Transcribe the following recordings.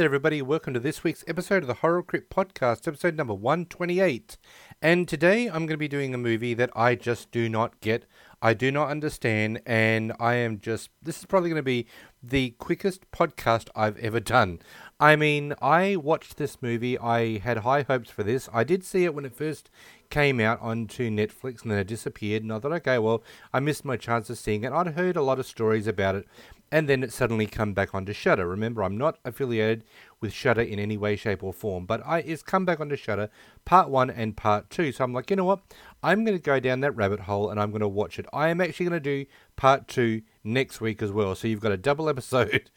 There, everybody. Welcome to this week's episode of the Horror Crypt Podcast, episode number 128. And today I'm going to be doing a movie that I just do not get, I do not understand, and I am just. This is probably going to be the quickest podcast I've ever done. I mean, I watched this movie, I had high hopes for this. I did see it when it first came out onto Netflix and then it disappeared, and I thought, okay, well, I missed my chance of seeing it. I'd heard a lot of stories about it and then it suddenly come back onto Shudder. Remember, I'm not affiliated with Shudder in any way, shape, or form, but I it's come back onto Shudder, part one and part two. So I'm like, you know what? I'm going to go down that rabbit hole and I'm going to watch it. I am actually going to do part two next week as well. So you've got a double episode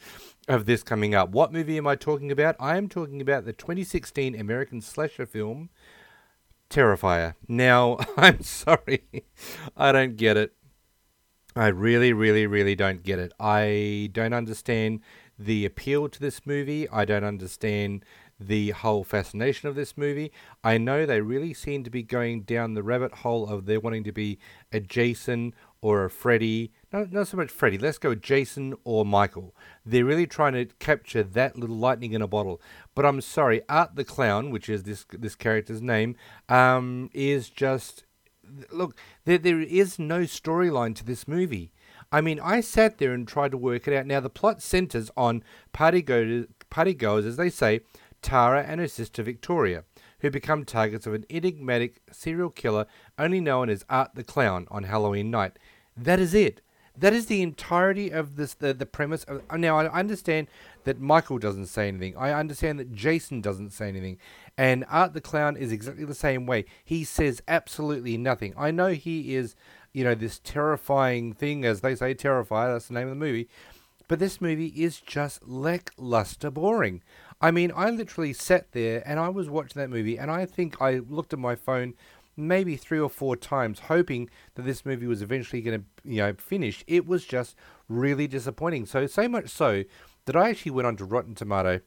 of this coming up. What movie am I talking about? I am talking about the 2016 American slasher film. Terrifier. Now, I'm sorry, I don't get it. I really, really, really don't get it. I don't understand the appeal to this movie. I don't understand the whole fascination of this movie. I know they really seem to be going down the rabbit hole of they're wanting to be a Jason or a Freddy. No, not so much Freddy. Let's go Jason or Michael. They're really trying to capture that little lightning in a bottle. But I'm sorry, Art the Clown, which is this this character's name, um, is just look, there there is no storyline to this movie. I mean, I sat there and tried to work it out. Now, the plot centers on party goers, party goers, as they say, Tara and her sister Victoria, who become targets of an enigmatic serial killer only known as Art the Clown on Halloween night. That is it. That is the entirety of this the, the premise of uh, now I understand that Michael doesn't say anything. I understand that Jason doesn't say anything. And Art the Clown is exactly the same way. He says absolutely nothing. I know he is, you know, this terrifying thing, as they say, Terrifier, that's the name of the movie. But this movie is just lackluster boring. I mean, I literally sat there and I was watching that movie, and I think I looked at my phone maybe three or four times, hoping that this movie was eventually going to, you know, finish. It was just really disappointing. So, so much so that I actually went on to Rotten Tomato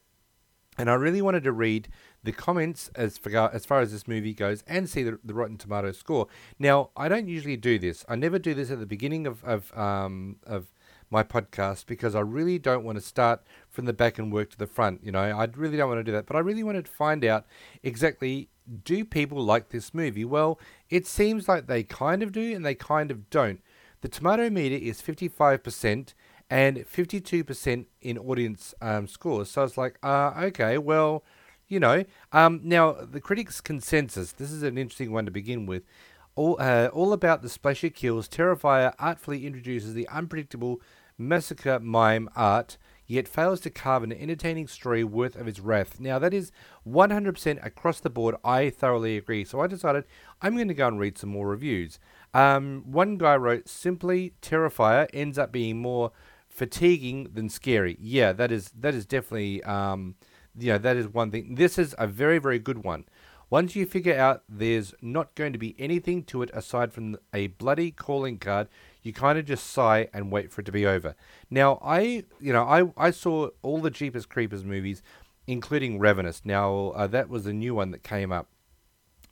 and I really wanted to read the comments as far as, far as this movie goes and see the, the Rotten Tomato score. Now, I don't usually do this. I never do this at the beginning of of um, of my podcast because I really don't want to start from the back and work to the front. You know, I really don't want to do that. But I really wanted to find out exactly do people like this movie? Well, it seems like they kind of do and they kind of don't. The tomato meter is 55% and 52% in audience um, scores. So it's like, uh, okay, well, you know. Um, now, the critics' consensus, this is an interesting one to begin with. All, uh, all about the splashy kills, Terrifier artfully introduces the unpredictable massacre mime art, yet fails to carve an entertaining story worth of its wrath. Now, that is 100% across the board. I thoroughly agree. So I decided I'm going to go and read some more reviews. Um, one guy wrote, simply Terrifier ends up being more fatiguing than scary. Yeah, that is that is definitely um, you know that is one thing. This is a very very good one. Once you figure out there's not going to be anything to it aside from a bloody calling card, you kind of just sigh and wait for it to be over. Now, I, you know, I, I saw all the Jeepers Creepers movies, including Ravenous. Now, uh, that was a new one that came up.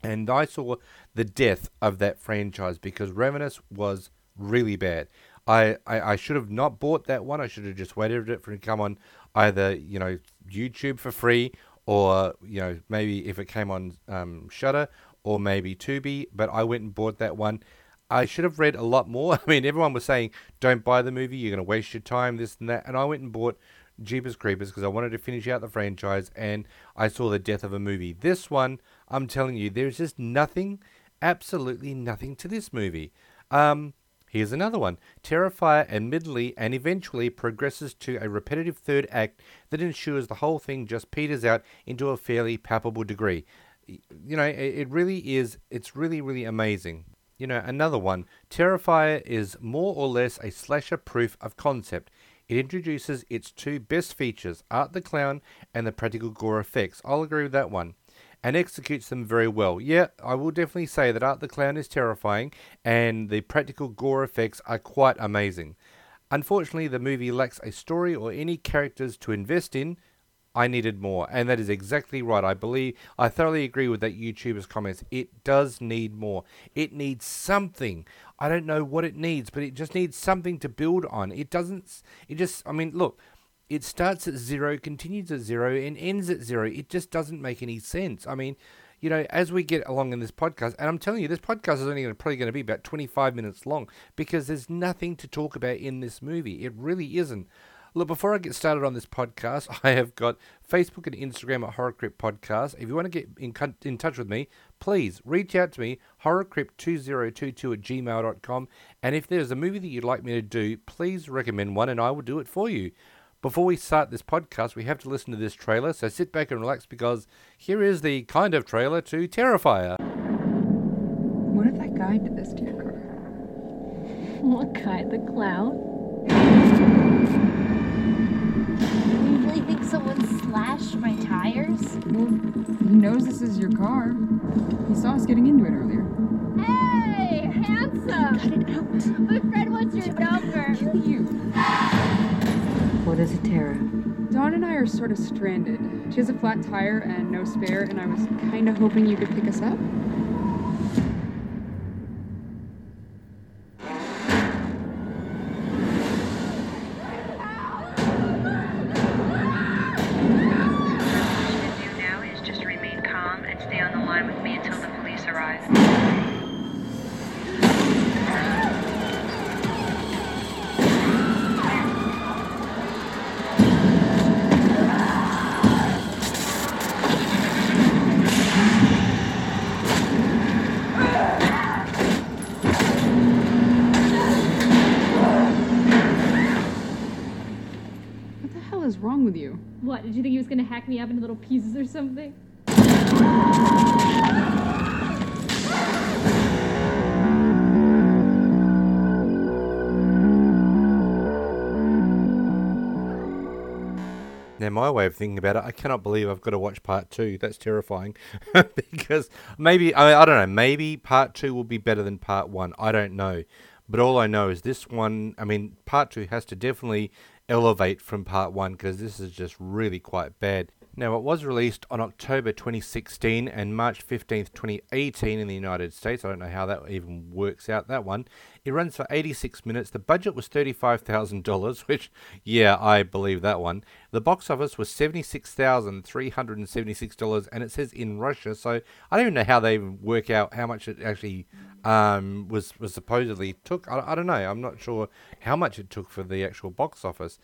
And I saw the death of that franchise because Ravenous was really bad. I, I, I should have not bought that one. I should have just waited for it to come on either you know YouTube for free or you know maybe if it came on um, Shudder or maybe Tubi. But I went and bought that one. I should have read a lot more. I mean, everyone was saying, "Don't buy the movie. You're going to waste your time." This and that, and I went and bought Jeepers Creepers because I wanted to finish out the franchise, and I saw the death of a movie. This one, I'm telling you, there's just nothing, absolutely nothing to this movie. Um, Here's another one. Terrifier admittedly and eventually progresses to a repetitive third act that ensures the whole thing just peters out into a fairly palpable degree. You know, it really is, it's really, really amazing. You know, another one. Terrifier is more or less a slasher proof of concept. It introduces its two best features, Art the Clown and the practical gore effects. I'll agree with that one and executes them very well. Yeah, I will definitely say that Art the Clown is terrifying and the practical gore effects are quite amazing. Unfortunately, the movie lacks a story or any characters to invest in. I needed more, and that is exactly right. I believe I thoroughly agree with that YouTuber's comments. It does need more. It needs something. I don't know what it needs, but it just needs something to build on. It doesn't. It just. I mean, look it starts at zero, continues at zero, and ends at zero. It just doesn't make any sense. I mean, you know, as we get along in this podcast, and I'm telling you, this podcast is only gonna, probably going to be about 25 minutes long because there's nothing to talk about in this movie. It really isn't. Look, before I get started on this podcast, I have got Facebook and Instagram at HorrorCrypt Podcast. If you want to get in, in touch with me, please reach out to me, horrorcrypt2022 at gmail.com. And if there's a movie that you'd like me to do, please recommend one and I will do it for you. Before we start this podcast, we have to listen to this trailer, so sit back and relax because here is the kind of trailer to Terrifier. What if that guy did this to your car? What guy? The clown? You really think someone slashed my tires? Well, he knows this is your car. He saw us getting into it earlier. Hey, handsome! Cut it out. My friend wants your number. Kill you. What is it, Tara? Dawn and I are sort of stranded. She has a flat tire and no spare, and I was kind of hoping you could pick us up. Did you think he was gonna hack me up into little pieces or something? Now, my way of thinking about it, I cannot believe I've got to watch part two. That's terrifying. because maybe, I, I don't know, maybe part two will be better than part one. I don't know. But all I know is this one, I mean, part two has to definitely elevate from part one because this is just really quite bad. Now, it was released on October 2016 and March 15th, 2018 in the United States. I don't know how that even works out, that one. It runs for 86 minutes. The budget was $35,000, which, yeah, I believe that one. The box office was $76,376, and it says in Russia, so I don't even know how they work out how much it actually um, was, was supposedly took. I, I don't know. I'm not sure how much it took for the actual box office.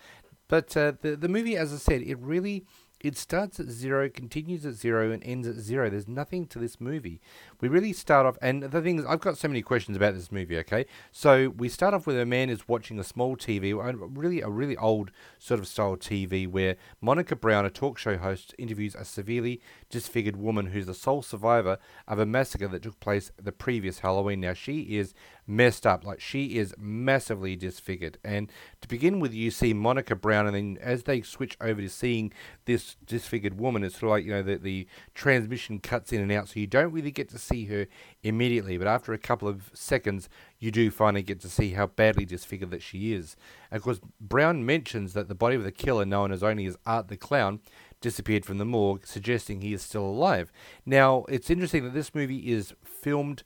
But uh, the, the movie, as I said, it really it starts at zero, continues at zero, and ends at zero. There's nothing to this movie. We really start off, and the thing is, I've got so many questions about this movie. Okay, so we start off with a man is watching a small TV, really a really old sort of style TV, where Monica Brown, a talk show host, interviews a severely disfigured woman who's the sole survivor of a massacre that took place the previous Halloween. Now she is messed up, like she is massively disfigured. And to begin with, you see Monica Brown, and then as they switch over to seeing this disfigured woman, it's sort of like you know the the transmission cuts in and out, so you don't really get to see her immediately. But after a couple of seconds, you do finally get to see how badly disfigured that she is. And of course, Brown mentions that the body of the killer, known as only as Art the Clown, disappeared from the morgue, suggesting he is still alive. Now, it's interesting that this movie is filmed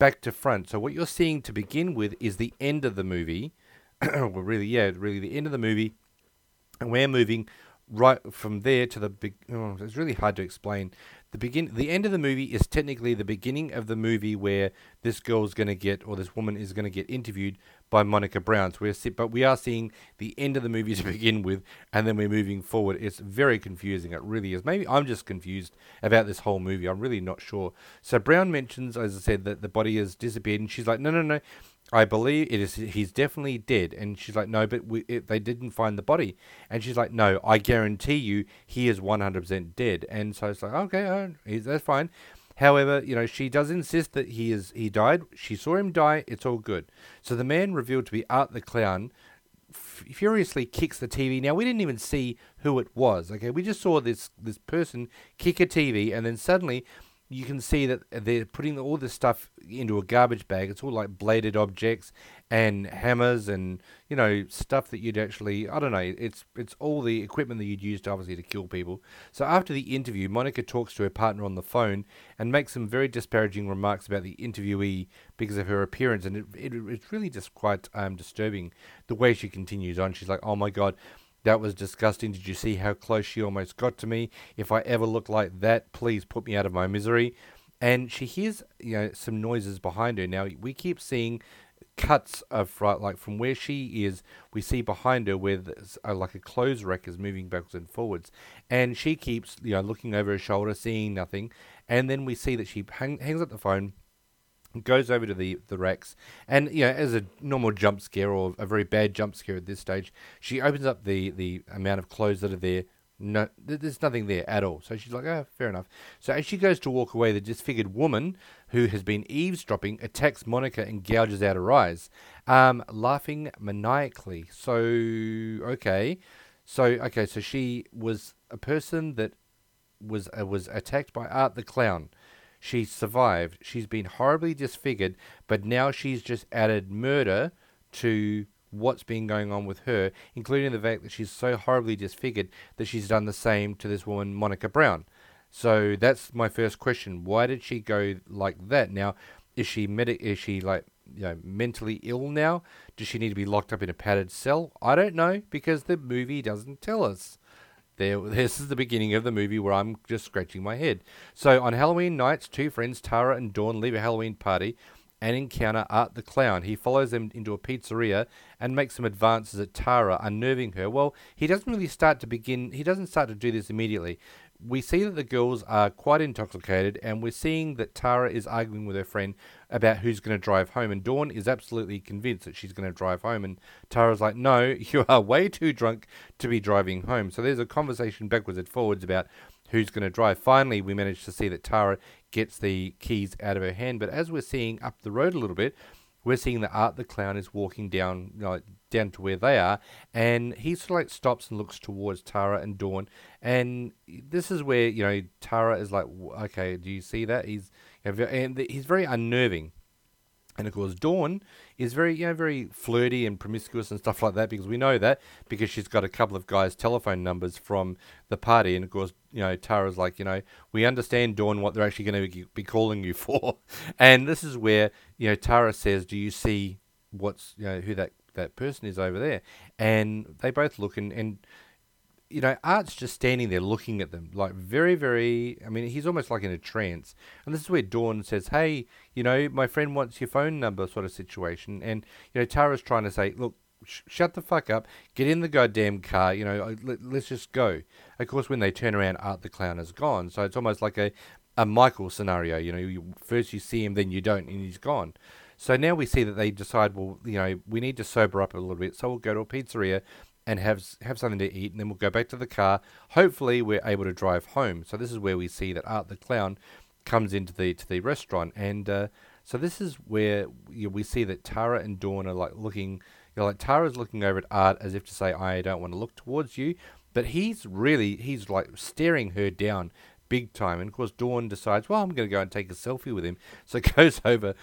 back to front. So what you're seeing to begin with is the end of the movie. well, really, yeah, really the end of the movie, and we're moving right from there to the big. Oh, it's really hard to explain. The begin, the end of the movie is technically the beginning of the movie where this girl's going to get, or this woman is going to get interviewed by Monica Brown. So we're, but we are seeing the end of the movie to begin with, and then we're moving forward. It's very confusing. It really is. Maybe I'm just confused about this whole movie. I'm really not sure. So Brown mentions, as I said, that the body has disappeared, and she's like, no, no, no. I believe it is. He's definitely dead. And she's like, no, but we, it, they didn't find the body. And she's like, no, I guarantee you, he is one hundred percent dead. And so it's like, okay, that's fine. However, you know, she does insist that he is he died. She saw him die. It's all good. So the man revealed to be Art the Clown f- furiously kicks the TV. Now we didn't even see who it was. Okay, we just saw this this person kick a TV, and then suddenly you can see that they're putting all this stuff into a garbage bag. It's all like bladed objects and hammers and you know stuff that you'd actually I don't know. It's it's all the equipment that you'd use to obviously to kill people. So after the interview, Monica talks to her partner on the phone and makes some very disparaging remarks about the interviewee because of her appearance, and it, it it's really just quite um, disturbing the way she continues on. She's like, "Oh my god." That was disgusting. Did you see how close she almost got to me? If I ever look like that, please put me out of my misery. And she hears, you know, some noises behind her. Now we keep seeing cuts of like from where she is. We see behind her where uh, like a clothes rack is moving backwards and forwards, and she keeps, you know, looking over her shoulder, seeing nothing. And then we see that she hang, hangs up the phone, goes over to the the racks, and you know, as a normal jump scare or a very bad jump scare at this stage, she opens up the the amount of clothes that are there. No, there's nothing there at all. So she's like, oh, fair enough. So as she goes to walk away, the disfigured woman who has been eavesdropping attacks Monica and gouges out her eyes, um, laughing maniacally. So okay, so okay, so she was a person that was uh, was attacked by Art the clown. She survived. She's been horribly disfigured, but now she's just added murder to what's been going on with her, including the fact that she's so horribly disfigured that she's done the same to this woman, Monica Brown. So that's my first question. Why did she go like that? Now, is she medi- is she like you know mentally ill now? Does she need to be locked up in a padded cell? I don't know because the movie doesn't tell us. There, this is the beginning of the movie where I'm just scratching my head. So on Halloween nights, two friends, Tara and Dawn, leave a Halloween party and encounter Art the Clown. He follows them into a pizzeria and makes some advances at Tara, unnerving her. Well, he doesn't really start to begin, he doesn't start to do this immediately. We see that the girls are quite intoxicated, and we're seeing that Tara is arguing with her friend about who's going to drive home. And Dawn is absolutely convinced that she's going to drive home. And Tara's like, No, you are way too drunk to be driving home. So there's a conversation backwards and forwards about who's going to drive. Finally, we manage to see that Tara gets the keys out of her hand. But as we're seeing up the road a little bit, we're seeing that Art the clown is walking down, know, down to where they are, and he sort of like stops and looks towards Tara and Dawn, and this is where you know Tara is like, okay, do you see that? He's and he's very unnerving. And of course, Dawn is very, you know, very flirty and promiscuous and stuff like that because we know that because she's got a couple of guys' telephone numbers from the party. And of course, you know, Tara's like, you know, we understand Dawn what they're actually going to be calling you for. and this is where you know Tara says, "Do you see what's you know who that that person is over there?" And they both look and and you know, Art's just standing there looking at them, like very, very. I mean, he's almost like in a trance. And this is where Dawn says, "Hey, you know, my friend wants your phone number," sort of situation. And you know, Tara's trying to say, "Look, sh- shut the fuck up, get in the goddamn car. You know, uh, let, us just go." Of course, when they turn around, Art the clown is gone. So it's almost like a a Michael scenario. You know, you, first you see him, then you don't, and he's gone. So now we see that they decide, well, you know, we need to sober up a little bit. So we'll go to a pizzeria and have have something to eat, and then we'll go back to the car. Hopefully, we're able to drive home. So this is where we see that Art the clown comes into the to the restaurant, and uh, so this is where know, we see that Tara and Dawn are like looking. You know, like Tara's looking over at Art as if to say, "I don't want to look towards you," but he's really he's like staring her down big time. And of course, Dawn decides, "Well, I'm going to go and take a selfie with him." So goes over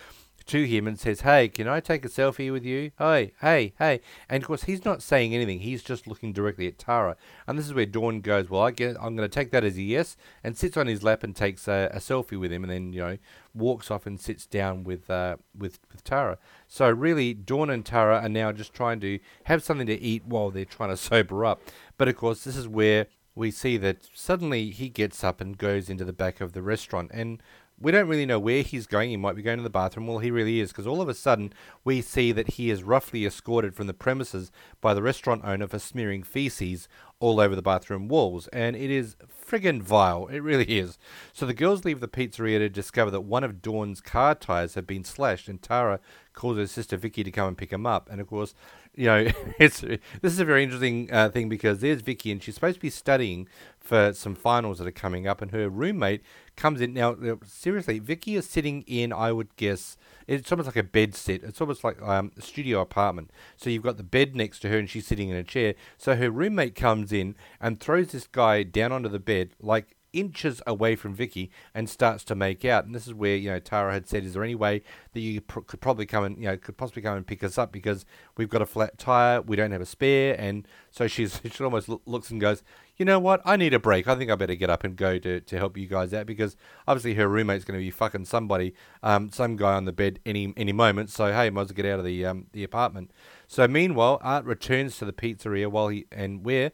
to him and says, Hey, can I take a selfie with you? Hey, hey, hey. And of course, he's not saying anything. He's just looking directly at Tara. And this is where Dawn goes, Well, I get, I'm going to take that as a yes, and sits on his lap and takes a, a selfie with him, and then, you know, walks off and sits down with, uh, with, with Tara. So, really, Dawn and Tara are now just trying to have something to eat while they're trying to sober up. But of course, this is where we see that suddenly he gets up and goes into the back of the restaurant. And we don't really know where he's going. He might be going to the bathroom. Well, he really is, because all of a sudden we see that he is roughly escorted from the premises by the restaurant owner for smearing feces all over the bathroom walls, and it is friggin' vile. It really is. So the girls leave the pizzeria to discover that one of Dawn's car tires have been slashed, and Tara calls her sister Vicky to come and pick him up. And of course, you know, it's this is a very interesting uh, thing because there's Vicky, and she's supposed to be studying for some finals that are coming up, and her roommate comes in. Now, seriously, Vicky is sitting in, I would guess, it's almost like a bed set. It's almost like um, a studio apartment. So you've got the bed next to her, and she's sitting in a chair. So her roommate comes in and throws this guy down onto the bed, like inches away from Vicky and starts to make out. And this is where you know Tara had said, "Is there any way that you pr- could probably come and you know could possibly come and pick us up because we've got a flat tire, we don't have a spare." And so she's she almost lo- looks and goes, "You know what? I need a break. I think I better get up and go to, to help you guys out because obviously her roommate's going to be fucking somebody, um, some guy on the bed any any moment. So hey, might as well get out of the um the apartment." So meanwhile, Art returns to the pizzeria while he and where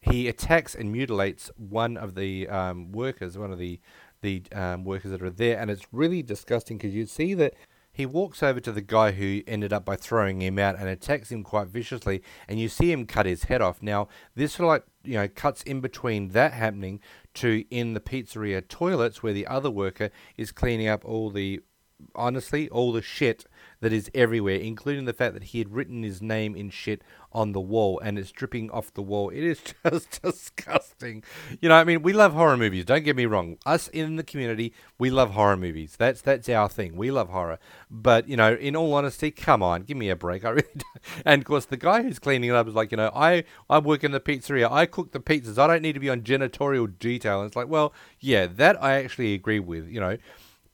he attacks and mutilates one of the um, workers, one of the the um, workers that are there, and it's really disgusting because you see that he walks over to the guy who ended up by throwing him out and attacks him quite viciously, and you see him cut his head off. Now this like you know cuts in between that happening to in the pizzeria toilets where the other worker is cleaning up all the honestly all the shit that is everywhere, including the fact that he had written his name in shit on the wall and it's dripping off the wall. It is just disgusting. You know, I mean, we love horror movies. Don't get me wrong. Us in the community, we love horror movies. That's that's our thing. We love horror. But you know, in all honesty, come on, give me a break. I really. Don't. And of course, the guy who's cleaning it up is like, you know, I I work in the pizzeria. I cook the pizzas. I don't need to be on janitorial detail. And it's like, well, yeah, that I actually agree with. You know.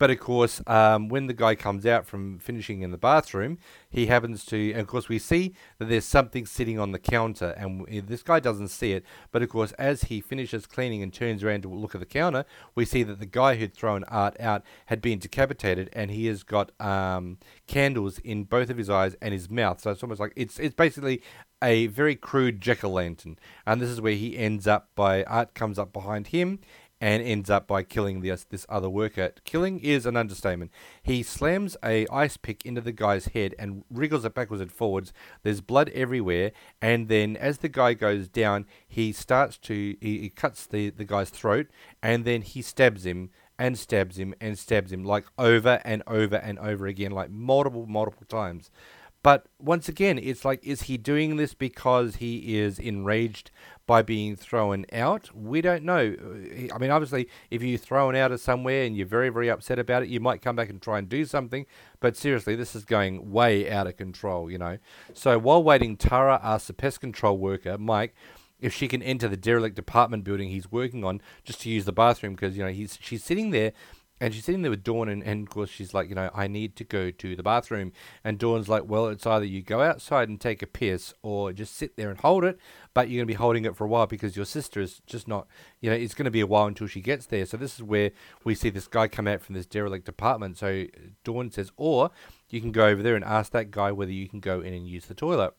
But of course, um, when the guy comes out from finishing in the bathroom, he happens to, and of course, we see that there's something sitting on the counter, and this guy doesn't see it. But of course, as he finishes cleaning and turns around to look at the counter, we see that the guy who'd thrown Art out had been decapitated, and he has got um, candles in both of his eyes and his mouth. So it's almost like it's it's basically a very crude jack o' lantern, and this is where he ends up. By Art comes up behind him and ends up by killing this this other worker. Killing is an understatement. He slams a ice pick into the guy's head and wriggles it backwards and forwards. There's blood everywhere, and then as the guy goes down, he starts to he, he cuts the the guy's throat, and then he stabs him and stabs him and stabs him like over and over and over again, like multiple multiple times. But once again, it's like, is he doing this because he is enraged by being thrown out? We don't know. I mean, obviously, if you're thrown out of somewhere and you're very, very upset about it, you might come back and try and do something. But seriously, this is going way out of control, you know. So while waiting, Tara asks the pest control worker, Mike, if she can enter the derelict apartment building he's working on just to use the bathroom because you know he's she's sitting there and she's sitting there with Dawn, and, and of course she's like, you know, I need to go to the bathroom. And Dawn's like, well, it's either you go outside and take a piss, or just sit there and hold it. But you're going to be holding it for a while because your sister is just not, you know, it's going to be a while until she gets there. So this is where we see this guy come out from this derelict apartment. So Dawn says, or you can go over there and ask that guy whether you can go in and use the toilet.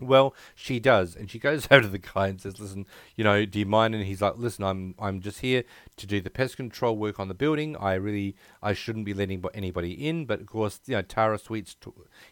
Well, she does, and she goes over to the guy and says, "Listen, you know, do you mind?" And he's like, "Listen, I'm I'm just here to do the pest control work on the building. I really I shouldn't be letting anybody in, but of course, you know, Tara Sweets,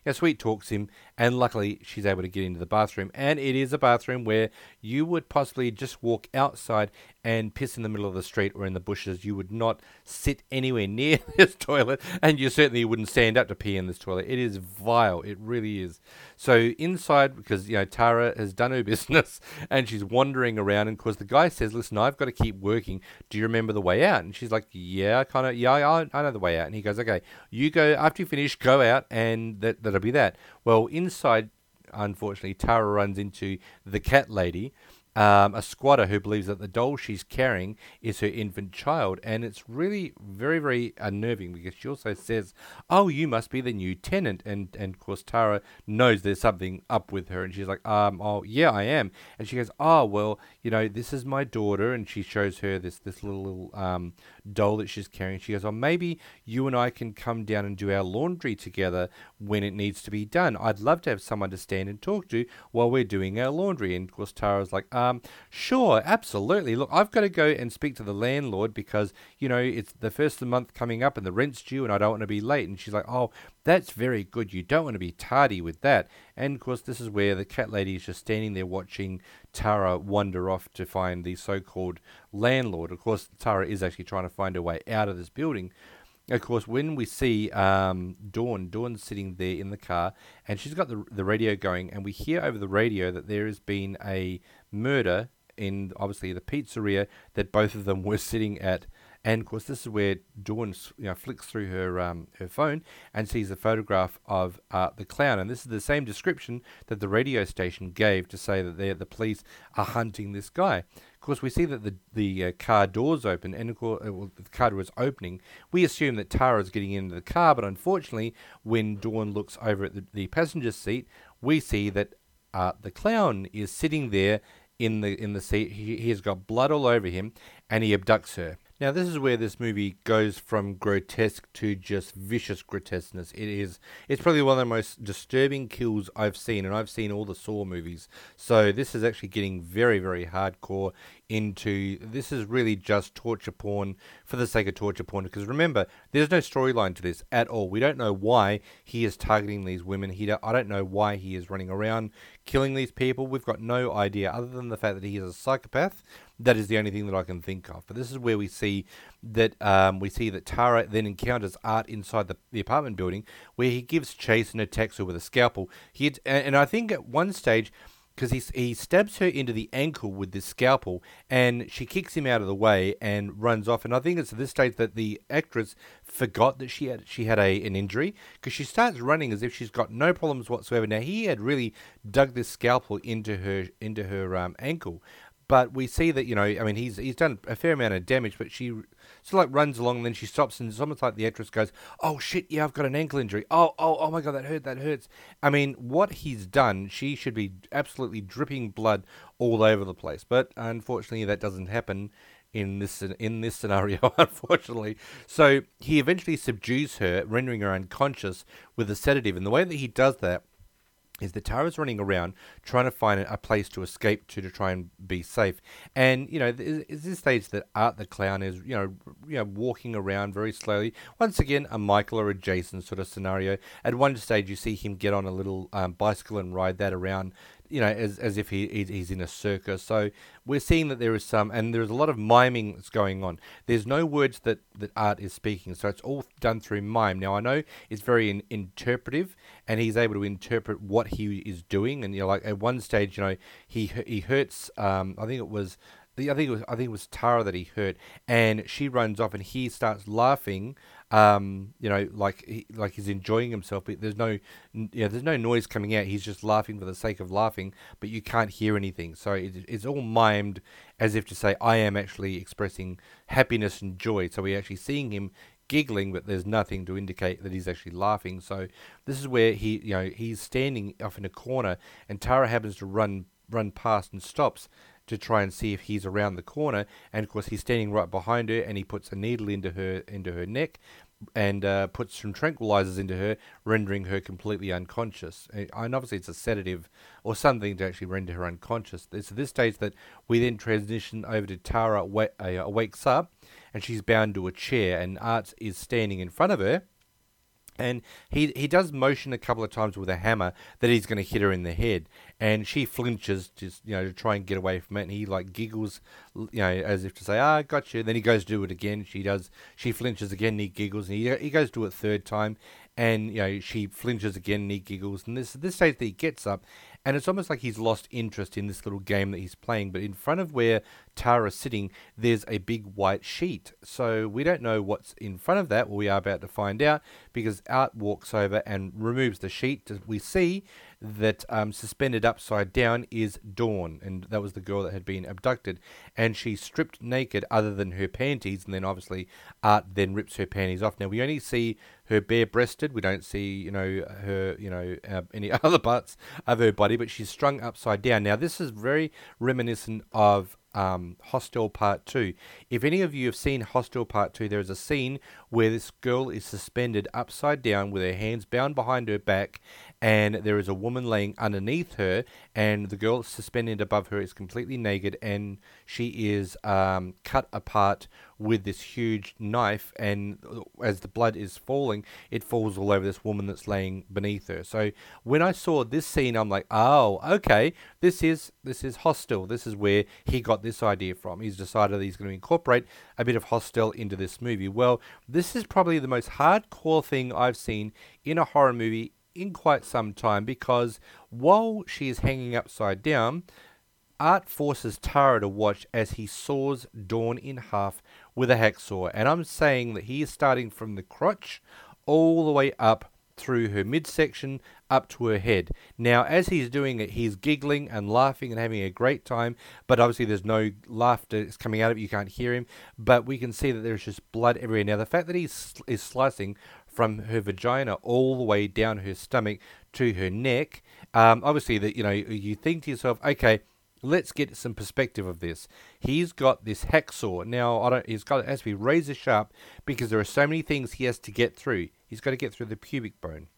know, Sweet talks him, and luckily she's able to get into the bathroom, and it is a bathroom where you would possibly just walk outside and piss in the middle of the street or in the bushes. You would not sit anywhere near this toilet, and you certainly wouldn't stand up to pee in this toilet. It is vile. It really is. So inside, because you know Tara has done her business and she's wandering around, and because the guy says, "Listen, I've got to keep working. Do you remember the way out?" And she's like, "Yeah, kind of. Yeah, I, I know the way out." And he goes, "Okay, you go after you finish, go out, and that that'll be that." Well, inside, unfortunately, Tara runs into the cat lady um, a squatter who believes that the doll she's carrying is her infant child. And it's really very, very unnerving because she also says, Oh, you must be the new tenant. And, and of course, Tara knows there's something up with her. And she's like, um, Oh, yeah, I am. And she goes, Oh, well, you know, this is my daughter. And she shows her this, this little, little um, doll that she's carrying. She goes, Oh, maybe you and I can come down and do our laundry together when it needs to be done. I'd love to have someone to stand and talk to while we're doing our laundry. And of course, Tara's like, um, sure, absolutely. Look, I've got to go and speak to the landlord because, you know, it's the first of the month coming up and the rent's due and I don't want to be late. And she's like, oh, that's very good. You don't want to be tardy with that. And of course, this is where the cat lady is just standing there watching Tara wander off to find the so called landlord. Of course, Tara is actually trying to find her way out of this building. Of course, when we see um, Dawn, Dawn's sitting there in the car, and she's got the the radio going, and we hear over the radio that there has been a murder in obviously the pizzeria that both of them were sitting at. And of course, this is where Dawn you know, flicks through her um, her phone and sees a photograph of uh, the clown. And this is the same description that the radio station gave to say that the police are hunting this guy. Of course, we see that the the uh, car doors open, and of course, uh, well, the car door is opening. We assume that Tara is getting into the car, but unfortunately, when Dawn looks over at the, the passenger seat, we see that uh, the clown is sitting there in the in the seat. He, he has got blood all over him, and he abducts her. Now, this is where this movie goes from grotesque to just vicious grotesqueness. It is, it's probably one of the most disturbing kills I've seen, and I've seen all the Saw movies. So this is actually getting very, very hardcore into this is really just torture porn for the sake of torture porn because remember there's no storyline to this at all we don't know why he is targeting these women he i don't know why he is running around killing these people we've got no idea other than the fact that he is a psychopath that is the only thing that I can think of. But this is where we see that um, we see that Tara then encounters Art inside the, the apartment building, where he gives chase and attacks her with a scalpel. He had, and I think at one stage because he, he stabs her into the ankle with this scalpel and she kicks him out of the way and runs off. And I think it's at this stage that the actress forgot that she had she had a an injury because she starts running as if she's got no problems whatsoever. Now he had really dug this scalpel into her into her um, ankle. But we see that you know, I mean, he's he's done a fair amount of damage, but she still like runs along, and then she stops, and it's almost like the actress goes, "Oh shit, yeah, I've got an ankle injury. Oh, oh, oh my god, that hurt, that hurts." I mean, what he's done, she should be absolutely dripping blood all over the place, but unfortunately, that doesn't happen in this in this scenario, unfortunately. So he eventually subdues her, rendering her unconscious with a sedative, and the way that he does that is that Tara's running around trying to find a place to escape to to try and be safe. And you know, is this stage that Art the clown is you know you know walking around very slowly. Once again, a Michael or a Jason sort of scenario. At one stage, you see him get on a little um, bicycle and ride that around you know, as, as if he, he's in a circus. So we're seeing that there is some, and there's a lot of miming that's going on. There's no words that, that Art is speaking, so it's all done through mime. Now, I know it's very in, interpretive, and he's able to interpret what he is doing. And, you know, like at one stage, you know, he, he hurts, um, I think it was I think it was I think it was Tara that he hurt, and she runs off, and he starts laughing um, you know, like he, like he's enjoying himself, but there's no, yeah, there's no noise coming out. He's just laughing for the sake of laughing, but you can't hear anything. So it, it's all mimed as if to say, I am actually expressing happiness and joy. So we're actually seeing him giggling, but there's nothing to indicate that he's actually laughing. So this is where he, you know, he's standing off in a corner, and Tara happens to run run past and stops to try and see if he's around the corner. And of course, he's standing right behind her, and he puts a needle into her into her neck, and uh, puts some tranquilizers into her, rendering her completely unconscious. And obviously, it's a sedative or something to actually render her unconscious. It's at this stage that we then transition over to Tara uh, wakes up, and she's bound to a chair, and Art is standing in front of her and he he does motion a couple of times with a hammer that he's going to hit her in the head, and she flinches just you know to try and get away from it. And he like giggles, you know, as if to say, "Ah, got you." Then he goes to do it again. She does. She flinches again. And he giggles, and he he goes to do it third time, and you know she flinches again. And he giggles, and this this stage that he gets up, and it's almost like he's lost interest in this little game that he's playing. But in front of where Tara's sitting, there's a big white sheet. So we don't know what's in front of that. Well, we are about to find out because Art walks over and removes the sheet. We see that um, suspended upside down is Dawn, and that was the girl that had been abducted. And she's stripped naked, other than her panties, and then obviously Art then rips her panties off. Now we only see her bare-breasted. We don't see, you know, her, you know, uh, any other parts of her body, but she's strung upside down. Now this is very reminiscent of um, Hostel Part 2. If any of you have seen Hostel Part 2, there is a scene where this girl is suspended upside down with her hands bound behind her back and there is a woman laying underneath her, and the girl suspended above her is completely naked, and she is um, cut apart with this huge knife, and as the blood is falling, it falls all over this woman that's laying beneath her. So when I saw this scene, I'm like, oh, okay, this is this is Hostel. This is where he got this idea from. He's decided that he's going to incorporate a bit of Hostel into this movie. Well, this is probably the most hardcore thing I've seen in a horror movie in quite some time because while she is hanging upside down, Art forces Tara to watch as he saws Dawn in half with a hacksaw. And I'm saying that he is starting from the crotch all the way up through her midsection up to her head. Now, as he's doing it, he's giggling and laughing and having a great time, but obviously there's no laughter is coming out of it. You can't hear him, but we can see that there's just blood everywhere. Now, the fact that he is slicing from her vagina all the way down her stomach to her neck, um, obviously that you know you think to yourself, okay. Let's get some perspective of this. He's got this hacksaw. Now, I don't. He's got it has to be razor sharp because there are so many things he has to get through. He's got to get through the pubic bone.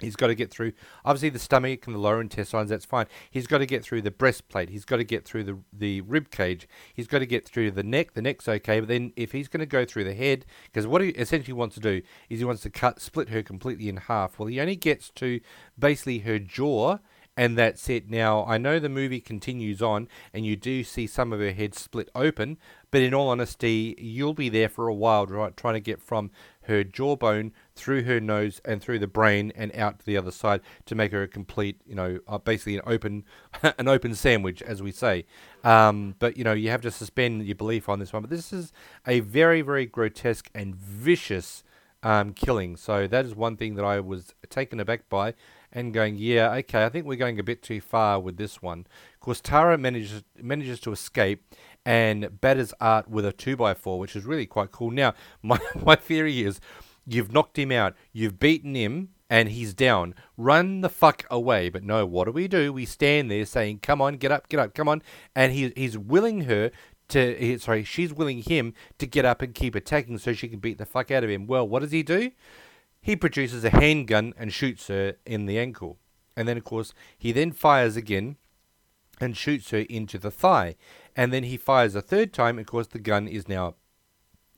He's got to get through, obviously, the stomach and the lower intestines, that's fine. He's got to get through the breastplate. He's got to get through the, the rib cage. He's got to get through the neck. The neck's okay. But then if he's going to go through the head, because what he essentially wants to do is he wants to cut, split her completely in half. Well, he only gets to basically her jaw and that's it. Now, I know the movie continues on, and you do see some of her head split open, but in all honesty, you'll be there for a while, right, trying to get from her jawbone through her nose and through the brain and out to the other side to make her a complete, you know, uh, basically an open, an open sandwich, as we say. Um, but you know, you have to suspend your belief on this one. But this is a very, very grotesque and vicious um, killing. So that is one thing that I was taken aback by and going, yeah, okay, I think we're going a bit too far with this one. Of course, Tara manages manages to escape and batters Art with a 2x4, which is really quite cool. Now, my, my theory is you've knocked him out, you've beaten him, and he's down. Run the fuck away. But no, what do we do? We stand there saying, come on, get up, get up, come on. And he, he's willing her to, sorry, she's willing him to get up and keep attacking so she can beat the fuck out of him. Well, what does he do? He produces a handgun and shoots her in the ankle. And then, of course, he then fires again and shoots her into the thigh. And then he fires a third time. Of course, the gun is now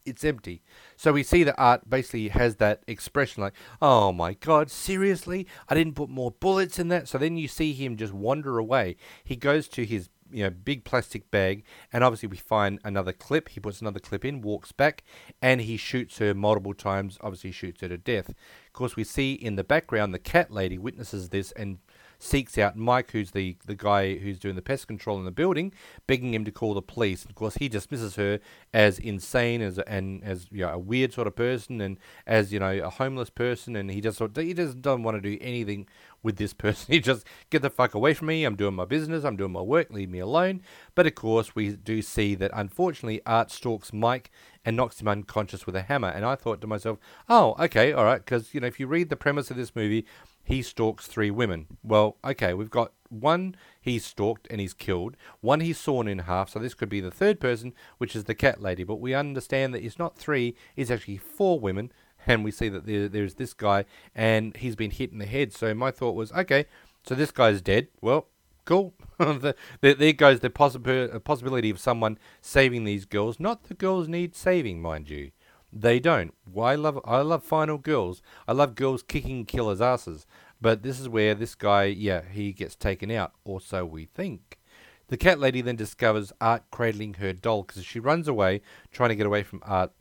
it's empty. So we see that Art basically has that expression like, "Oh my God, seriously? I didn't put more bullets in that." So then you see him just wander away. He goes to his you know big plastic bag, and obviously we find another clip. He puts another clip in, walks back, and he shoots her multiple times. Obviously shoots her to death. Of course, we see in the background the cat lady witnesses this and seeks out Mike, who's the, the guy who's doing the pest control in the building, begging him to call the police. Of course, he dismisses her as insane, as and as you know, a weird sort of person, and as you know a homeless person, and he just he just doesn't want to do anything with this person. He just get the fuck away from me. I'm doing my business. I'm doing my work. Leave me alone. But of course, we do see that unfortunately, Art stalks Mike and knocks him unconscious with a hammer. And I thought to myself, oh, okay, all right, because you know if you read the premise of this movie, he stalks three women. Well, okay, we've got one he's stalked and he's killed, one he's sawn in half, so this could be the third person, which is the cat lady. But we understand that it's not three, it's actually four women, and we see that there, there's this guy and he's been hit in the head. So my thought was, okay, so this guy's dead. Well, cool. the, the, there goes the possi- uh, possibility of someone saving these girls. Not the girls need saving, mind you. They don't. Why love I love final girls. I love girls kicking killers' asses. But this is where this guy, yeah, he gets taken out, or so we think. The cat lady then discovers Art cradling her doll because she runs away, trying to get away from Art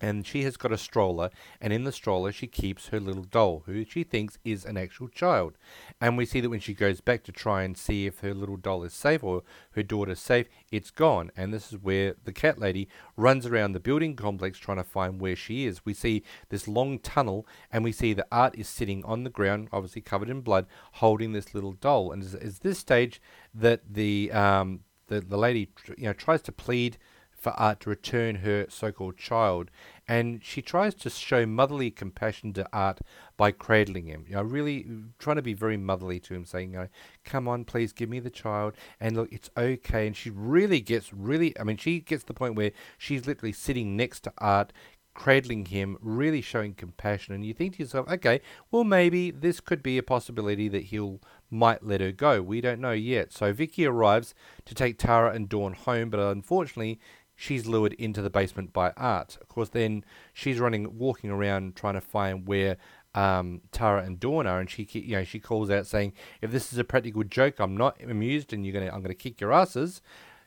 and she has got a stroller, and in the stroller she keeps her little doll, who she thinks is an actual child. And we see that when she goes back to try and see if her little doll is safe or her daughter's safe, it's gone. And this is where the cat lady runs around the building complex trying to find where she is. We see this long tunnel, and we see that Art is sitting on the ground, obviously covered in blood, holding this little doll. And it's, it's this stage that the um, the, the lady you know tries to plead for Art to return her so called child. And she tries to show motherly compassion to Art by cradling him. You know, really trying to be very motherly to him, saying, you know, come on, please give me the child. And look, it's okay. And she really gets really, I mean, she gets to the point where she's literally sitting next to Art, cradling him, really showing compassion. And you think to yourself, okay, well, maybe this could be a possibility that he'll might let her go. We don't know yet. So Vicky arrives to take Tara and Dawn home, but unfortunately, she's lured into the basement by Art. Of course, then she's running, walking around trying to find where um, Tara and Dawn are, and she, you know, she calls out saying, "If this is a practical joke, I'm not amused, and you're gonna, I'm gonna kick your asses."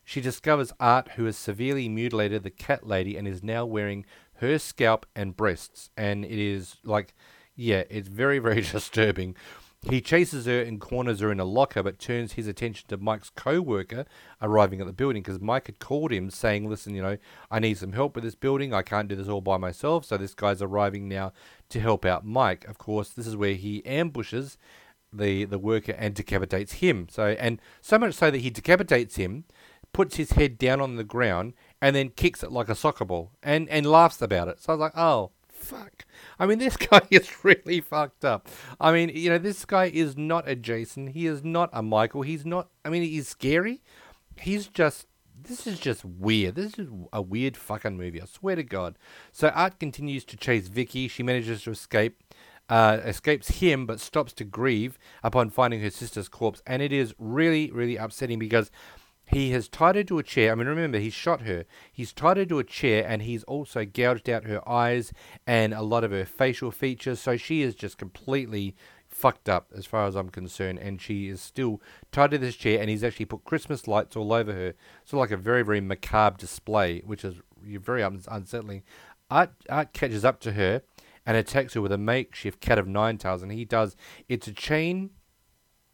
She discovers Art, who has severely mutilated the cat lady and is now wearing her scalp and breasts, and it is like, yeah, it's very, very disturbing. He chases her and corners her in a locker, but turns his attention to Mike's co-worker arriving at the building because Mike had called him saying, "Listen, you know, I need some help with this building. I can't do this all by myself." So this guy's arriving now to help out Mike. Of course, this is where he ambushes the the worker and decapitates him. So and so much so that he decapitates him, puts his head down on the ground, and then kicks it like a soccer ball and and laughs about it. So I was like, "Oh." Fuck. I mean, this guy is really fucked up. I mean, you know, this guy is not a Jason. He is not a Michael. He's not, I mean, he's scary. He's just, this is just weird. This is a weird fucking movie. I swear to God. So Art continues to chase Vicky. She manages to escape. Uh, escapes him but stops to grieve upon finding her sister's corpse. And it is really, really upsetting because he has tied her to a chair. I mean, remember, he shot her. He's tied her to a chair and he's also gouged out her eyes and a lot of her facial features. So she is just completely fucked up as far as I'm concerned. And she is still tied to this chair and he's actually put Christmas lights all over her. So, like a very, very macabre display, which is very unsettling. Art, Art catches up to her and attacks her with a makeshift cat of nine tails. And he does. It's a chain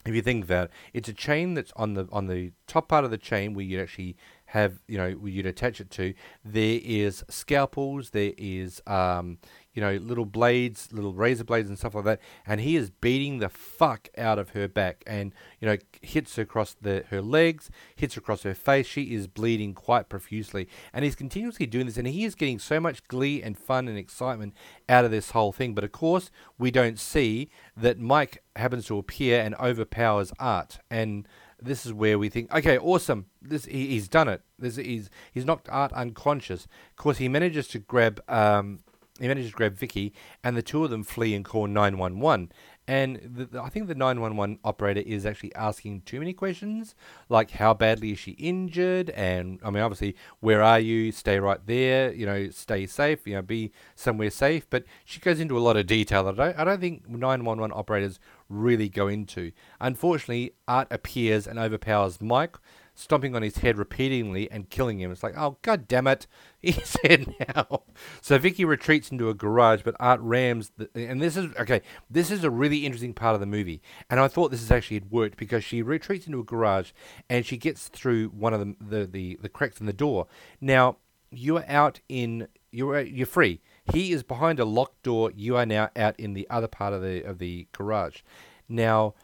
if you think that it's a chain that's on the on the top part of the chain where you actually have you know you'd attach it to there is scalpels there is um, you know, little blades, little razor blades and stuff like that. And he is beating the fuck out of her back and, you know, hits her across the, her legs, hits across her face. She is bleeding quite profusely. And he's continuously doing this and he is getting so much glee and fun and excitement out of this whole thing. But of course, we don't see that Mike happens to appear and overpowers Art. And this is where we think, okay, awesome. This he, he's done it. This he's he's knocked Art unconscious. Of course, he manages to grab um, he manages to grab Vicky, and the two of them flee and call 911. And the, the, I think the 911 operator is actually asking too many questions, like how badly is she injured? And I mean, obviously, where are you? Stay right there. You know, stay safe. You know, be somewhere safe. But she goes into a lot of detail that I don't, I don't think 911 operators really go into. Unfortunately, Art appears and overpowers Mike stomping on his head repeatedly and killing him. It's like, oh god damn it, he's dead now. So Vicky retreats into a garage, but Art rams. The, and this is okay. This is a really interesting part of the movie, and I thought this is actually had worked because she retreats into a garage and she gets through one of the the the, the cracks in the door. Now you are out in you're you're free. He is behind a locked door. You are now out in the other part of the of the garage. Now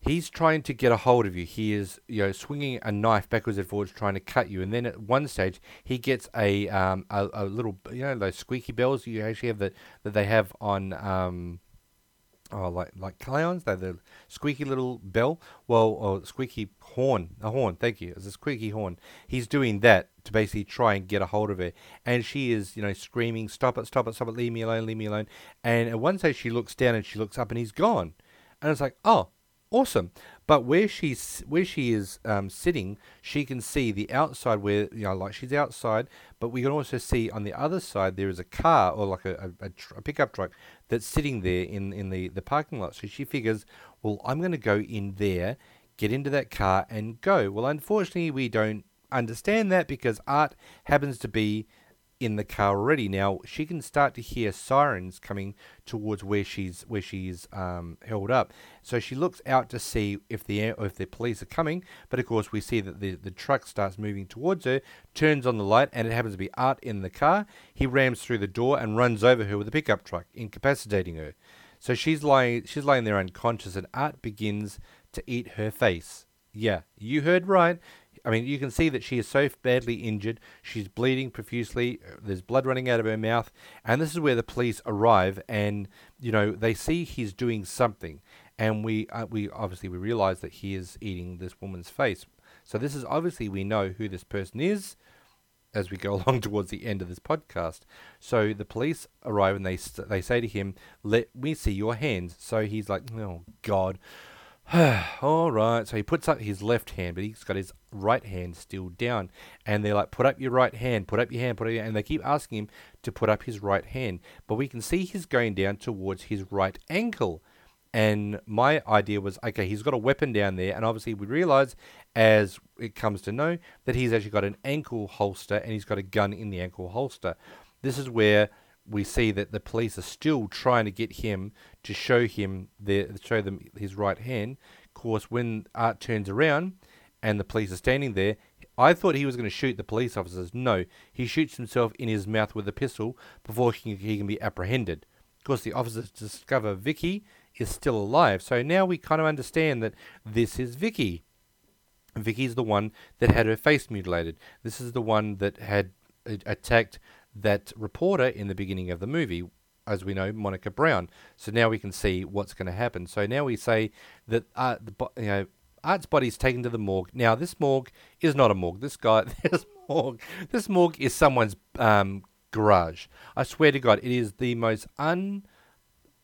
he's trying to get a hold of you. He is, you know, swinging a knife backwards and forwards, trying to cut you. And then at one stage, he gets a um, a, a little, you know, those squeaky bells you actually have that that they have on. Um, Oh, like like clowns, they're the squeaky little bell. Well, or squeaky horn, a horn. Thank you. It's a squeaky horn. He's doing that to basically try and get a hold of her, and she is, you know, screaming, "Stop it! Stop it! Stop it! Leave me alone! Leave me alone!" And at one stage, she looks down and she looks up, and he's gone. And it's like, oh, awesome. But where she's where she is um, sitting, she can see the outside where you know, like she's outside. But we can also see on the other side there is a car or like a, a, a, tr- a pickup truck that's sitting there in in the the parking lot. So she figures, well, I'm going to go in there, get into that car, and go. Well, unfortunately, we don't understand that because Art happens to be in the car already. Now she can start to hear sirens coming towards where she's where she's um, held up. So she looks out to see if the if the police are coming. But of course, we see that the the truck starts moving towards her, turns on the light, and it happens to be Art in the car. He rams through the door and runs over her with a pickup truck, incapacitating her. So she's lying she's lying there unconscious, and Art begins to eat her face. Yeah, you heard right. I mean, you can see that she is so badly injured. She's bleeding profusely. There's blood running out of her mouth. And this is where the police arrive and, you know, they see he's doing something. And we, uh, we obviously, we realize that he is eating this woman's face. So this is obviously, we know who this person is as we go along towards the end of this podcast. So the police arrive and they, they say to him, let me see your hands. So he's like, oh, God. All right. So he puts up his left hand, but he's got his right hand still down. And they're like, put up your right hand, put up your hand, put up your hand. And they keep asking him to put up his right hand. But we can see he's going down towards his right ankle. And my idea was, okay, he's got a weapon down there. And obviously, we realize as it comes to know that he's actually got an ankle holster and he's got a gun in the ankle holster. This is where we see that the police are still trying to get him to show him their show them his right hand. Of course, when Art turns around and the police are standing there, I thought he was going to shoot the police officers. No, he shoots himself in his mouth with a pistol before he, can be apprehended. Of course, the officers discover Vicky is still alive. So now we kind of understand that this is Vicky. Vicky's the one that had her face mutilated. This is the one that had attacked that reporter in the beginning of the movie, as we know, Monica Brown. So now we can see what's going to happen. So now we say that uh, the you know Art's body is taken to the morgue. Now this morgue is not a morgue. This guy, this morgue, this morgue is someone's um, garage. I swear to God, it is the most un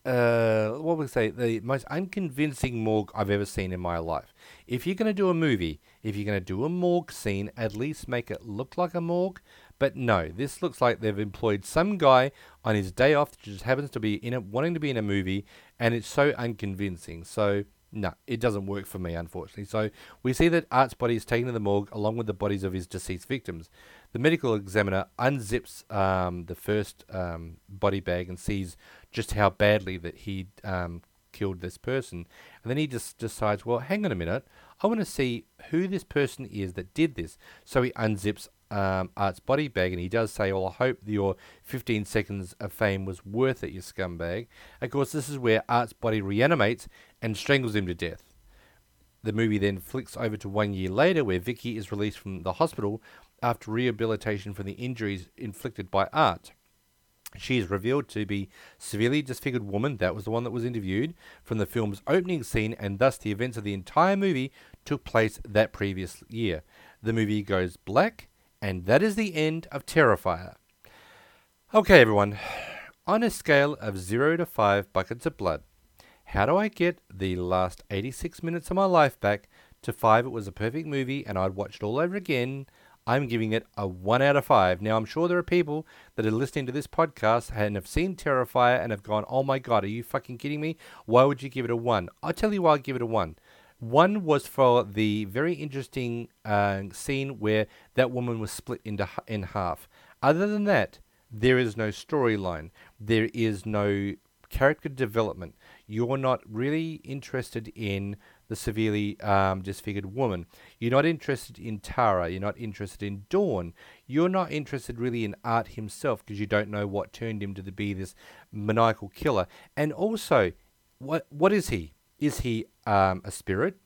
uh, what would I say, the most unconvincing morgue I've ever seen in my life. If you're going to do a movie, if you're going to do a morgue scene, at least make it look like a morgue. But no, this looks like they've employed some guy on his day off that just happens to be in it, wanting to be in a movie, and it's so unconvincing. So no, it doesn't work for me, unfortunately. So we see that Art's body is taken to the morgue along with the bodies of his deceased victims. The medical examiner unzips um, the first um, body bag and sees just how badly that he um, killed this person. And then he just decides, well, hang on a minute. I want to see who this person is that did this. So he unzips um, Art's body bag and he does say, well, I hope your 15 seconds of fame was worth it, you scumbag. Of course, this is where Art's body reanimates and strangles him to death. The movie then flicks over to one year later, where Vicky is released from the hospital after rehabilitation from the injuries inflicted by Art. She is revealed to be severely disfigured woman, that was the one that was interviewed, from the film's opening scene, and thus the events of the entire movie took place that previous year. The movie goes black, and that is the end of Terrifier. Okay, everyone. On a scale of 0 to 5 buckets of blood, how do I get the last 86 minutes of my life back to 5? It was a perfect movie and I'd watch it all over again. I'm giving it a 1 out of 5. Now, I'm sure there are people that are listening to this podcast and have seen Terrifier and have gone, oh my god, are you fucking kidding me? Why would you give it a 1? I'll tell you why I'll give it a 1. One was for the very interesting uh, scene where that woman was split into in half. Other than that, there is no storyline. There is no character development you're not really interested in the severely um, disfigured woman. You're not interested in Tara. You're not interested in Dawn. You're not interested really in Art himself because you don't know what turned him to be this maniacal killer. And also, what what is he? Is he um, a spirit?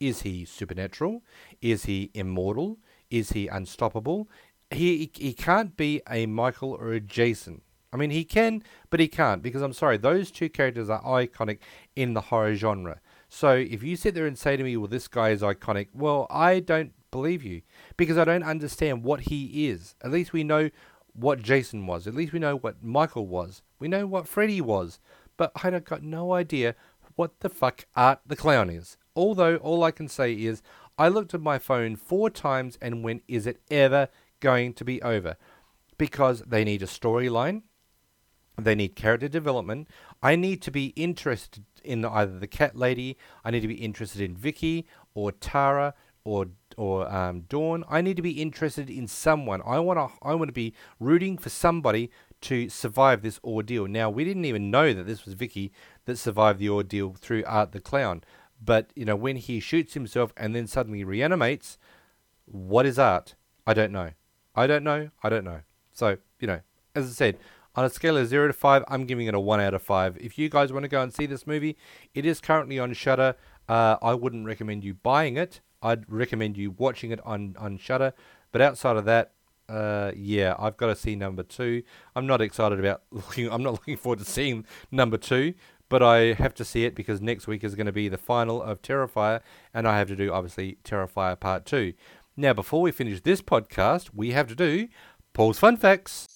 Is he supernatural? Is he immortal? Is he unstoppable? He he can't be a Michael or a Jason. I mean, he can, but he can't because I'm sorry, those two characters are iconic in the horror genre. So if you sit there and say to me, well, this guy is iconic, well, I don't believe you because I don't understand what he is. At least we know what Jason was. At least we know what Michael was. We know what Freddy was. But I got no idea what the fuck Art the Clown is. Although all I can say is I looked at my phone four times and went, is it ever going to be over? Because they need a storyline they need character development. I need to be interested in either the cat lady. I need to be interested in Vicky or Tara or or um, Dawn. I need to be interested in someone. I want to. I want to be rooting for somebody to survive this ordeal. Now we didn't even know that this was Vicky that survived the ordeal through Art the Clown. But you know when he shoots himself and then suddenly reanimates, what is Art? I don't know. I don't know. I don't know. So you know, as I said, on a scale of 0 to 5, I'm giving it a 1 out of 5. If you guys want to go and see this movie, it is currently on Shudder. Uh, I wouldn't recommend you buying it. I'd recommend you watching it on, on Shudder. But outside of that, uh, yeah, I've got to see number two. I'm not excited about looking. I'm not looking forward to seeing number two, but I have to see it because next week is going to be the final of Terrifier, and I have to do obviously Terrifier Part Two. Now, before we finish this podcast, we have to do Paul's Fun Facts.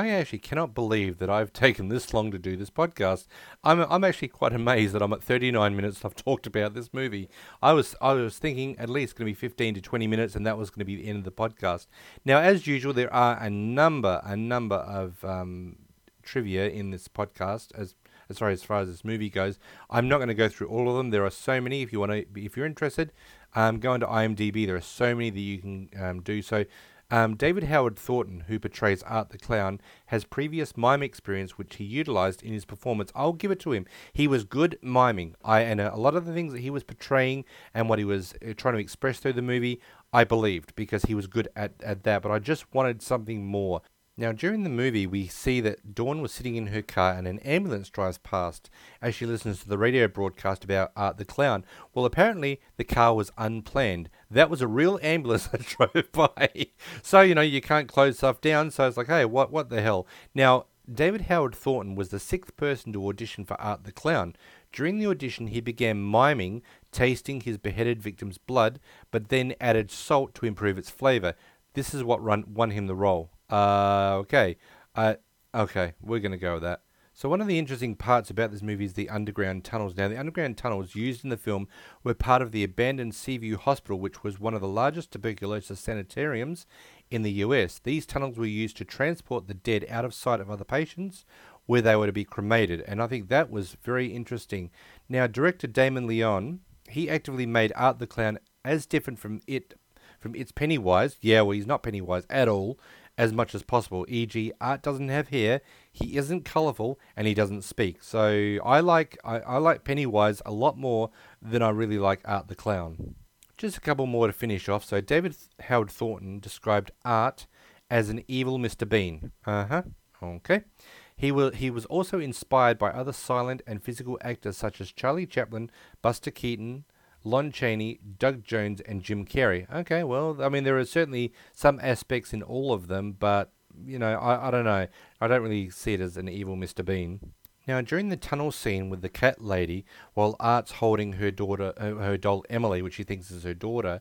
I actually cannot believe that I've taken this long to do this podcast. I'm I'm actually quite amazed that I'm at 39 minutes. I've talked about this movie. I was I was thinking at least going to be 15 to 20 minutes, and that was going to be the end of the podcast. Now, as usual, there are a number a number of um, trivia in this podcast as as far as far as this movie goes. I'm not going to go through all of them. There are so many. If you want to, if you're interested, um, go into IMDb. There are so many that you can um, do. So um, David Howard Thornton, who portrays Art the Clown, has previous mime experience which he utilized in his performance. I'll give it to him. He was good miming. I and a lot of the things that he was portraying and what he was uh, trying to express through the movie, I believed because he was good at, at that. But I just wanted something more. Now, during the movie, we see that Dawn was sitting in her car and an ambulance drives past as she listens to the radio broadcast about Art the Clown. Well, apparently, the car was unplanned. That was a real ambulance that drove by. so, you know, you can't close stuff down. So it's like, hey, what, what the hell? Now, David Howard Thornton was the sixth person to audition for Art the Clown. During the audition, he began miming, tasting his beheaded victim's blood, but then added salt to improve its flavor. This is what run, won him the role. Uh, okay. Uh, okay, we're going to go with that. So one of the interesting parts about this movie is the underground tunnels. Now, the underground tunnels used in the film were part of the abandoned Seaview Hospital, which was one of the largest tuberculosis sanitariums in the US. These tunnels were used to transport the dead out of sight of other patients where they were to be cremated, and I think that was very interesting. Now, director Damien Leone, he actively made Art the Clown as different from it from its Pennywise. Yeah, well, he's not Pennywise at all as much as possible. E.g., Art doesn't have hair, he isn't colourful, and he doesn't speak. So I like I, I like Pennywise a lot more than I really like Art the Clown. Just a couple more to finish off. So David Howard Thornton described Art as an evil Mr. Bean. Uh huh. Okay. He, will, he was also inspired by other silent and physical actors such as Charlie Chaplin, Buster Keaton, Lon Chaney, Doug Jones, and Jim Carrey. Okay, well, I mean, there are certainly some aspects in all of them, but, you know, I, I don't know. I don't really see it as an evil Mr. Bean. Now, during the tunnel scene with the cat lady, while Art's holding her daughter, uh, her doll Emily, which he thinks is her daughter,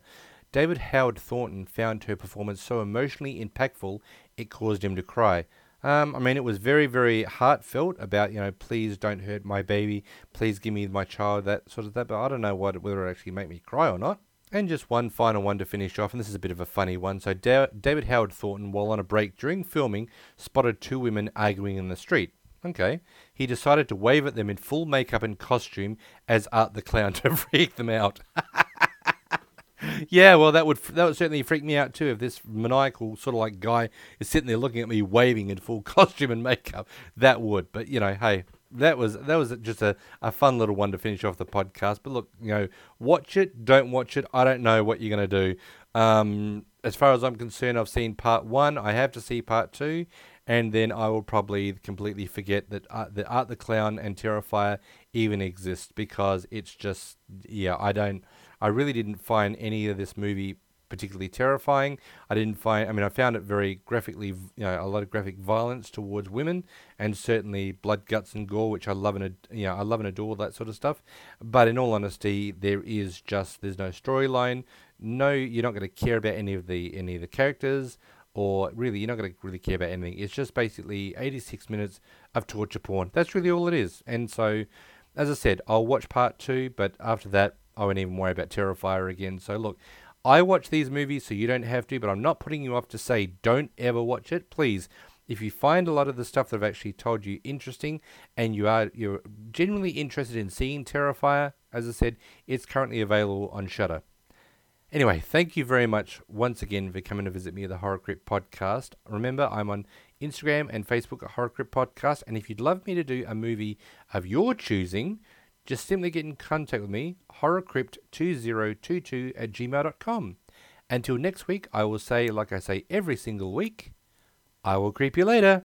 David Howard Thornton found her performance so emotionally impactful it caused him to cry. Um, I mean, it was very, very heartfelt about, you know, please don't hurt my baby, please give me my child, that sort of that. But I don't know what whether it actually made me cry or not. And just one final one to finish off, and this is a bit of a funny one. So da- David Howard Thornton, while on a break during filming, spotted two women arguing in the street. Okay, he decided to wave at them in full makeup and costume as Art the Clown to freak them out. yeah, well, that would that would certainly freak me out too if this maniacal sort of like guy is sitting there looking at me waving in full costume and makeup. That would, but you know, hey, that was that was just a, a fun little one to finish off the podcast. But look, you know, watch it, don't watch it. I don't know what you're gonna do. Um, as far as I'm concerned, I've seen part one. I have to see part two, and then I will probably completely forget that uh, that Art the Clown and Terrifier even exist because it's just yeah, I don't. I really didn't find any of this movie particularly terrifying. I didn't find, I mean, I found it very graphically, you know, a lot of graphic violence towards women, and certainly blood, guts, and gore, which I love and you know, I love and adore that sort of stuff. But in all honesty, there is just there's no storyline. No, you're not going to care about any of the any of the characters, or really, you're not going to really care about anything. It's just basically 86 minutes of torture porn. That's really all it is. And so, as I said, I'll watch part two, but after that, I won't even worry about Terrifier again. So look, I watch these movies so you don't have to, but I'm not putting you off to say don't ever watch it. Please, if you find a lot of the stuff that I've actually told you interesting and you are you're genuinely interested in seeing Terrifier, as I said, it's currently available on Shudder. Anyway, thank you very much once again for coming to visit me at the Horror Crypt Podcast. Remember, I'm on Instagram and Facebook at Horror Crypt Podcast, and if you'd love me to do a movie of your choosing, just simply get in contact with me, horrorcrypt2022 at gmail.com. Until next week, I will say, like I say every single week, I will creep you later.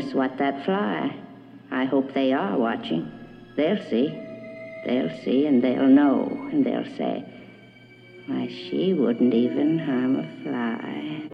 Swat that fly. I hope they are watching. They'll see. They'll see and they'll know and they'll say, Why, she wouldn't even harm a fly.